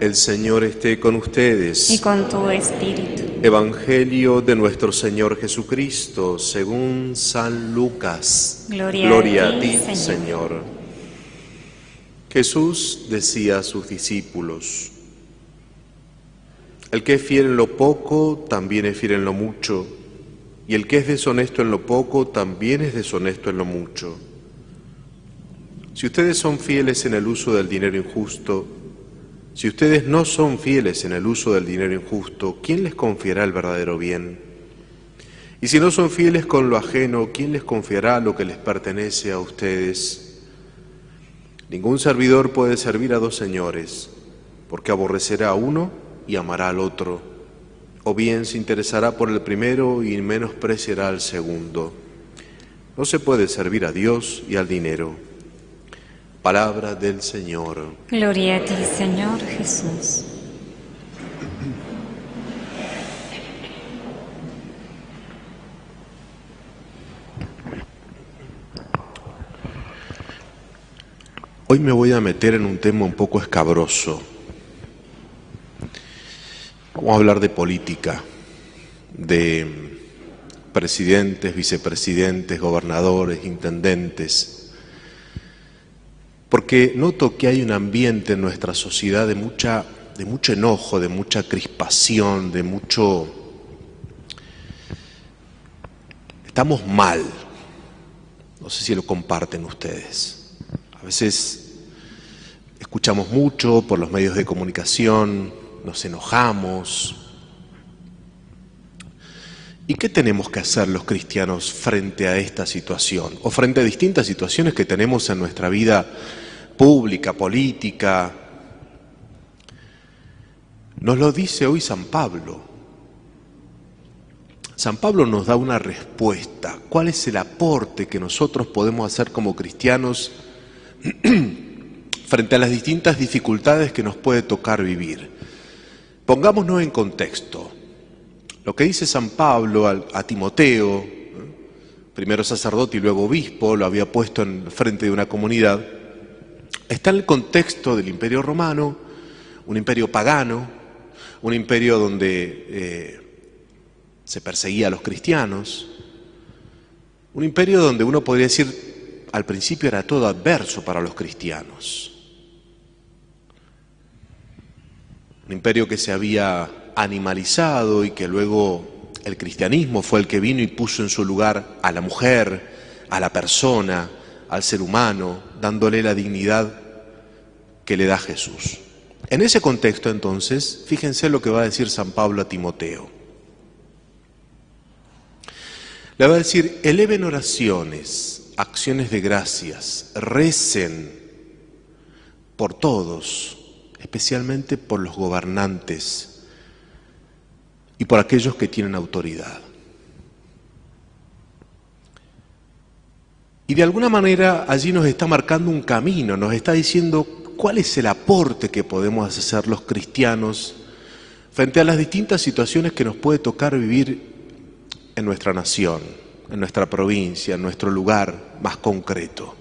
El Señor esté con ustedes. y con tu espíritu. Evangelio de nuestro Señor Jesucristo, según San Lucas. Gloria a ti, Señor. Señor. Jesús decía a sus discípulos, el que es fiel en lo poco, también es fiel en lo mucho, y el que es deshonesto en lo poco, también es deshonesto en lo mucho. Si ustedes son fieles en el uso del dinero injusto, si ustedes no son fieles en el uso del dinero injusto, ¿quién les confiará el verdadero bien? Y si no son fieles con lo ajeno, ¿quién les confiará lo que les pertenece a ustedes? Ningún servidor puede servir a dos señores, porque aborrecerá a uno y amará al otro, o bien se interesará por el primero y menospreciará al segundo. No se puede servir a Dios y al dinero. Palabra del Señor. Gloria a ti, Señor Jesús. Hoy me voy a meter en un tema un poco escabroso. Vamos a hablar de política, de presidentes, vicepresidentes, gobernadores, intendentes, porque noto que hay un ambiente en nuestra sociedad de mucha de mucho enojo, de mucha crispación, de mucho estamos mal. No sé si lo comparten ustedes. A veces escuchamos mucho por los medios de comunicación, nos enojamos. ¿Y qué tenemos que hacer los cristianos frente a esta situación? O frente a distintas situaciones que tenemos en nuestra vida pública, política. Nos lo dice hoy San Pablo. San Pablo nos da una respuesta. ¿Cuál es el aporte que nosotros podemos hacer como cristianos frente a las distintas dificultades que nos puede tocar vivir? Pongámonos en contexto. Lo que dice San Pablo a, Timoteo, ¿eh? primero sacerdote y luego obispo, lo había puesto en frente de una comunidad, está en el contexto del imperio romano, un imperio pagano, un imperio donde eh, se perseguía a los cristianos, un imperio donde uno podría decir al principio era todo adverso para los cristianos. Un imperio que se había animalizado y que luego el cristianismo fue el que vino y puso en su lugar a la mujer, a la persona, al ser humano, dándole la dignidad que le da Jesús. En ese contexto entonces, fíjense lo que va a decir San Pablo a Timoteo. Le va a decir, eleven oraciones, acciones de gracias, recen por todos, especialmente por los gobernantes y por aquellos que tienen autoridad. Y de alguna manera allí nos está marcando un camino, nos está diciendo cuál es el aporte que podemos hacer los cristianos frente a las distintas situaciones que nos puede tocar vivir en nuestra nación, en nuestra provincia, en nuestro lugar más concreto.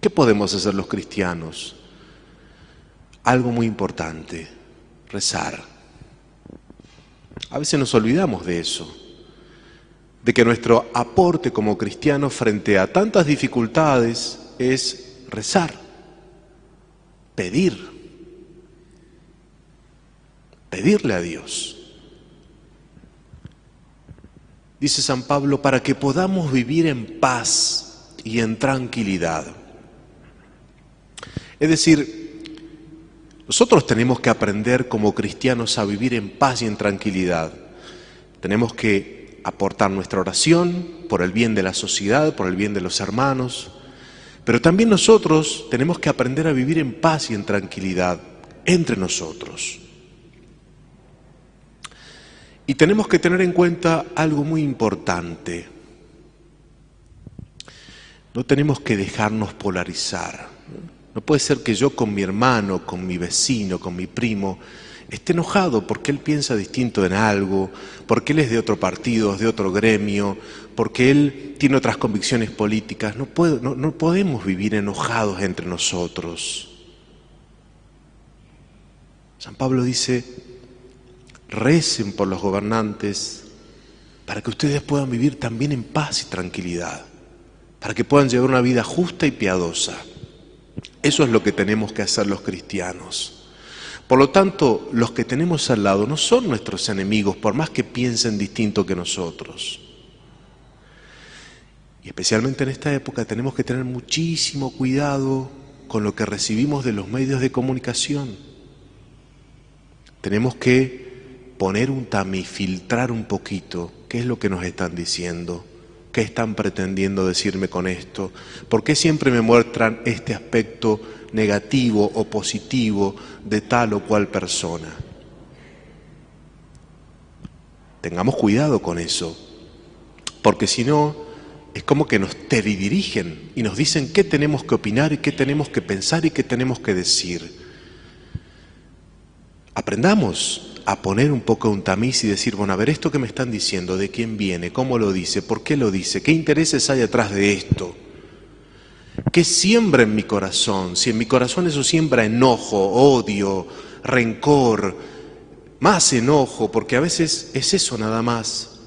¿Qué podemos hacer los cristianos? Algo muy importante, rezar. A veces nos olvidamos de eso, de que nuestro aporte como cristianos frente a tantas dificultades es rezar, pedir, pedirle a Dios. Dice San Pablo, para que podamos vivir en paz y en tranquilidad. Es decir, nosotros tenemos que aprender como cristianos a vivir en paz y en tranquilidad. Tenemos que aportar nuestra oración por el bien de la sociedad, por el bien de los hermanos, pero también nosotros tenemos que aprender a vivir en paz y en tranquilidad entre nosotros. Y tenemos que tener en cuenta algo muy importante. No tenemos que dejarnos polarizar. No puede ser que yo con mi hermano, con mi vecino, con mi primo, esté enojado porque él piensa distinto en algo, porque él es de otro partido, es de otro gremio, porque él tiene otras convicciones políticas. No, no- no podemos vivir enojados entre nosotros. San Pablo dice, recen por los gobernantes para que ustedes puedan vivir también en paz y tranquilidad, para que puedan llevar una vida justa y piadosa. Eso es lo que tenemos que hacer los cristianos. Por lo tanto, los que tenemos al lado no son nuestros enemigos, por más que piensen distinto que nosotros. Y especialmente en esta época tenemos que tener muchísimo cuidado con lo que recibimos de los medios de comunicación. Tenemos que poner un tamiz, filtrar un poquito qué es lo que nos están diciendo, qué están pretendiendo decirme con esto, por qué siempre me muestran este aspecto negativo o positivo de tal o cual persona. Tengamos cuidado con eso, porque si no, es como que nos teledirigen y nos dicen qué tenemos que opinar y qué tenemos que pensar y qué tenemos que decir. Aprendamos a poner un poco un tamiz y decir, bueno, a ver, esto que me están diciendo, de quién viene, cómo lo dice, por qué lo dice, qué intereses hay atrás de esto. ¿Qué siembra en mi corazón? Si en mi corazón eso siembra enojo, odio, rencor, más enojo, porque a veces es eso nada más.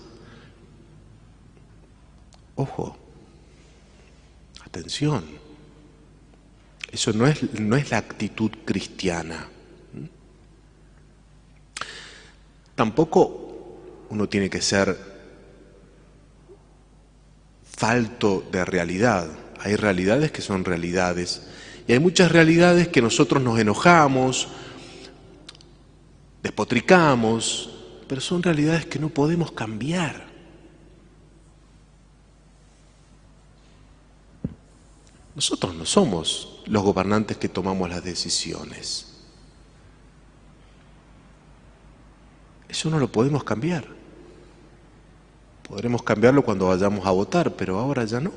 Ojo, atención, eso no es, no es la actitud cristiana. Tampoco uno tiene que ser falto de realidad. Hay realidades que son realidades y hay muchas realidades que nosotros nos enojamos, despotricamos, pero son realidades que no podemos cambiar. Nosotros no somos los gobernantes que tomamos las decisiones. Eso no lo podemos cambiar. Podremos cambiarlo cuando vayamos a votar, pero ahora ya no.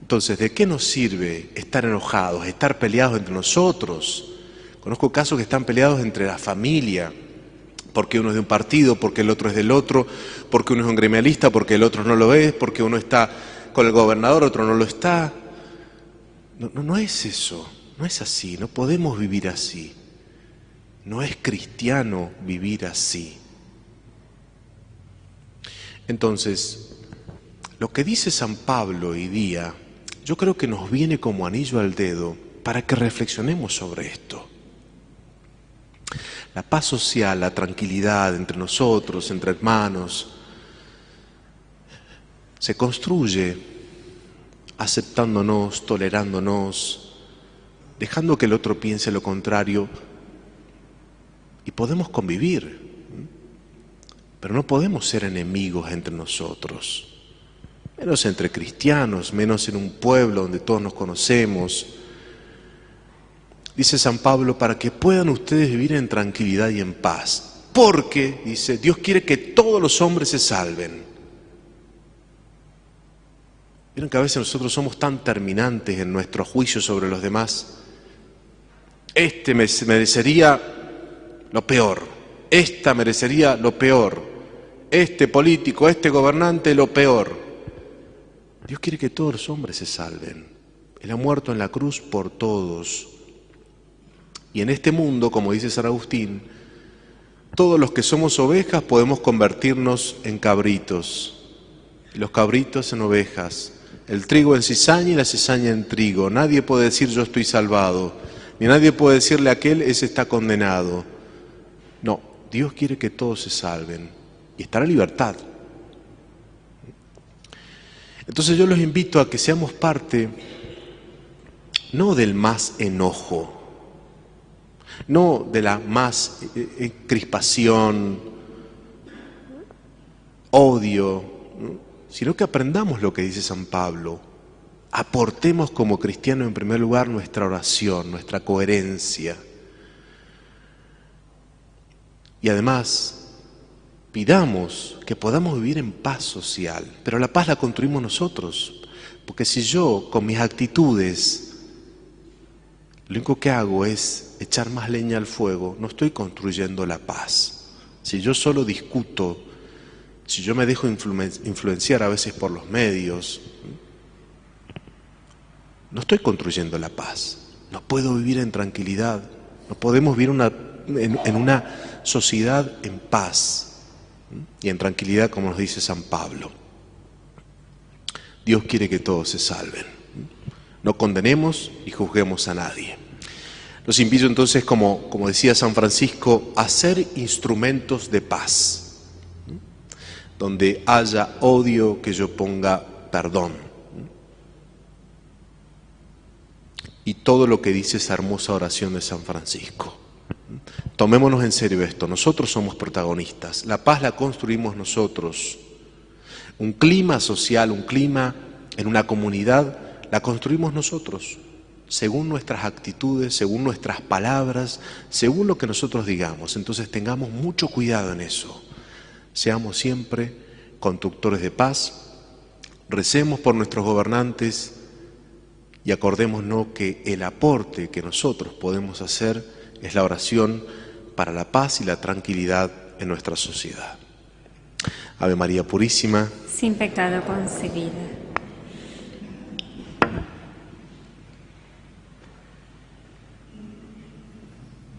Entonces, ¿de qué nos sirve estar enojados, estar peleados entre nosotros? Conozco casos que están peleados entre la familia, porque uno es de un partido, porque el otro es del otro, porque uno es un gremialista, porque el otro no lo es, porque uno está con el gobernador, otro no lo está. No, no, no es eso, no es así, no podemos vivir así. No es cristiano vivir así. Entonces, lo que dice San Pablo hoy día, yo creo que nos viene como anillo al dedo para que reflexionemos sobre esto. La paz social, la tranquilidad entre nosotros, entre hermanos, se construye aceptándonos, tolerándonos, dejando que el otro piense lo contrario y podemos convivir, pero no podemos ser enemigos entre nosotros, menos entre cristianos, menos en un pueblo donde todos nos conocemos. Dice San Pablo, para que puedan ustedes vivir en tranquilidad y en paz, porque, dice, Dios quiere que todos los hombres se salven. Vieron que a veces nosotros somos tan terminantes en nuestro juicio sobre los demás. Este me merecería lo peor, esta merecería lo peor, este político, este gobernante lo peor. Dios quiere que todos los hombres se salven. Él ha muerto en la cruz por todos. Y en este mundo, como dice San Agustín, todos los que somos ovejas podemos convertirnos en cabritos, los cabritos en ovejas el trigo en cizaña y la cizaña en trigo. Nadie puede decir yo estoy salvado, ni nadie puede decirle a aquel ese está condenado. No, Dios quiere que todos se salven y estará libertad. Entonces yo los invito a que seamos parte no del más enojo, no de la más eh, eh, crispación, odio, sino que aprendamos lo que dice San Pablo. Aportemos como cristianos en primer lugar nuestra oración, nuestra coherencia. Y además, pidamos que podamos vivir en paz social, pero la paz la construimos nosotros. Porque si yo con mis actitudes lo único que hago es echar más leña al fuego, no estoy construyendo la paz. Si yo solo discuto, si yo me dejo influenciar a veces por los medios, no estoy construyendo la paz. No puedo vivir en tranquilidad. No podemos vivir una- en, una sociedad en paz y en tranquilidad, como nos dice San Pablo. Dios quiere que todos se salven. No condenemos y juzguemos a nadie. Los invito entonces, como, como decía San Francisco, a ser instrumentos de paz. Donde haya odio, que yo ponga perdón. y todo lo que dice esa hermosa oración de San Francisco. Tomémonos en serio esto, nosotros somos protagonistas, la paz la construimos nosotros. Un clima social, un clima en una comunidad, la construimos nosotros, según nuestras actitudes, según nuestras palabras, según lo que nosotros digamos. Entonces tengamos mucho cuidado en eso. Seamos siempre conductores de paz, recemos por nuestros gobernantes, y acordémonos que el aporte que nosotros podemos hacer es la oración para la paz y la tranquilidad en nuestra sociedad. Ave María Purísima, Sin pecado concebida.